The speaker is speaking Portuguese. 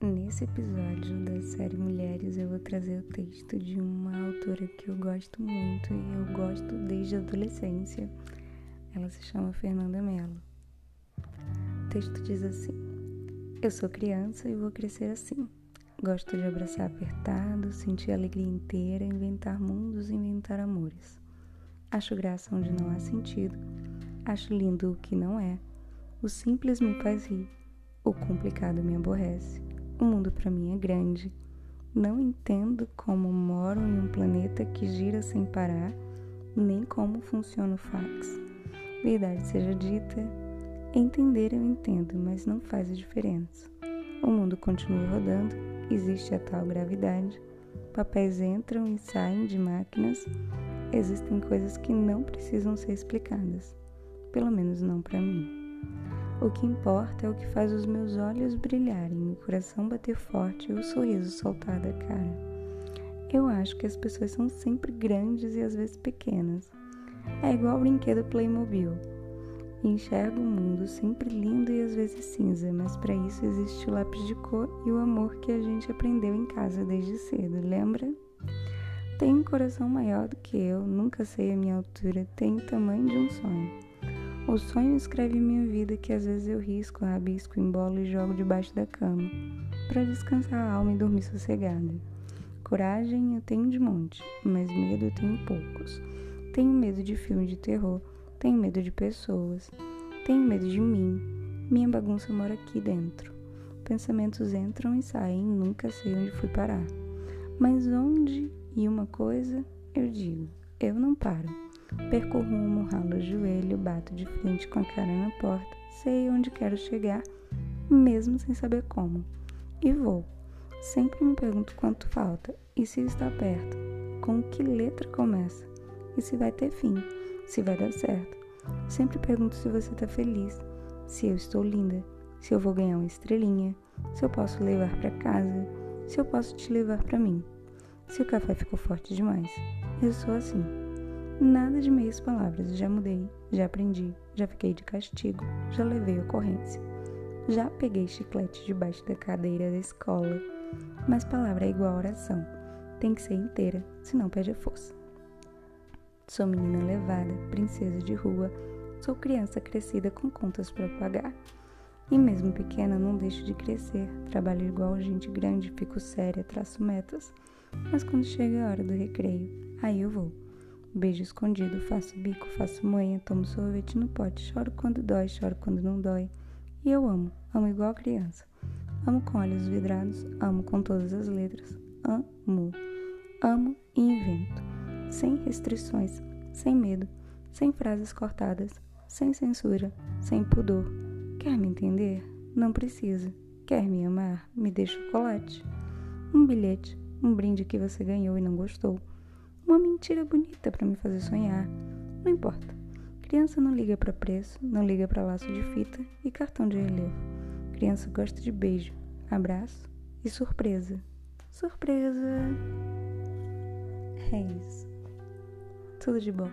Nesse episódio da série Mulheres, eu vou trazer o texto de uma autora que eu gosto muito e eu gosto desde a adolescência. Ela se chama Fernanda Mello. O texto diz assim: Eu sou criança e vou crescer assim. Gosto de abraçar apertado, sentir alegria inteira, inventar mundos inventar amores. Acho graça onde não há sentido. Acho lindo o que não é. O simples me faz rir. O complicado me aborrece. O mundo para mim é grande. Não entendo como moro em um planeta que gira sem parar, nem como funciona o fax. Verdade seja dita, entender eu entendo, mas não faz a diferença. O mundo continua rodando, existe a tal gravidade, papéis entram e saem de máquinas, existem coisas que não precisam ser explicadas, pelo menos não para mim. O que importa é o que faz os meus olhos brilharem, o coração bater forte e o sorriso soltar da cara. Eu acho que as pessoas são sempre grandes e às vezes pequenas. É igual o brinquedo Playmobil. Enxergo o mundo sempre lindo e às vezes cinza, mas para isso existe o lápis de cor e o amor que a gente aprendeu em casa desde cedo, lembra? Tenho um coração maior do que eu, nunca sei a minha altura, tenho o tamanho de um sonho. O sonho escreve minha vida que às vezes eu risco, rabisco, embolo e jogo debaixo da cama, para descansar a alma e dormir sossegada. Coragem eu tenho de monte, mas medo eu tenho poucos. Tenho medo de filme de terror, tenho medo de pessoas, tenho medo de mim. Minha bagunça mora aqui dentro. Pensamentos entram e saem, nunca sei onde fui parar. Mas onde e uma coisa eu digo, eu não paro. Perco o rumo, ralo o joelho, bato de frente com a cara na porta, sei onde quero chegar, mesmo sem saber como. E vou. Sempre me pergunto quanto falta e se está perto, com que letra começa e se vai ter fim, se vai dar certo. Sempre pergunto se você está feliz, se eu estou linda, se eu vou ganhar uma estrelinha, se eu posso levar para casa, se eu posso te levar para mim. Se o café ficou forte demais, eu sou assim. Nada de meias palavras, já mudei, já aprendi, já fiquei de castigo, já levei ocorrência. Já peguei chiclete debaixo da cadeira da escola. Mas palavra é igual a oração. Tem que ser inteira, senão perde a força. Sou menina levada, princesa de rua. Sou criança crescida com contas para pagar. E mesmo pequena, não deixo de crescer. Trabalho igual gente grande, fico séria, traço metas. Mas quando chega a hora do recreio, aí eu vou. Beijo escondido, faço bico, faço manha, tomo sorvete no pote, choro quando dói, choro quando não dói. E eu amo, amo igual criança. Amo com olhos vidrados, amo com todas as letras. Amo. Amo e invento. Sem restrições, sem medo, sem frases cortadas, sem censura, sem pudor. Quer me entender? Não precisa. Quer me amar? Me dê chocolate. Um bilhete, um brinde que você ganhou e não gostou mentira bonita para me fazer sonhar. Não importa. Criança não liga para preço, não liga para laço de fita e cartão de relevo. Criança gosta de beijo, abraço e surpresa. Surpresa! É isso. Tudo de bom.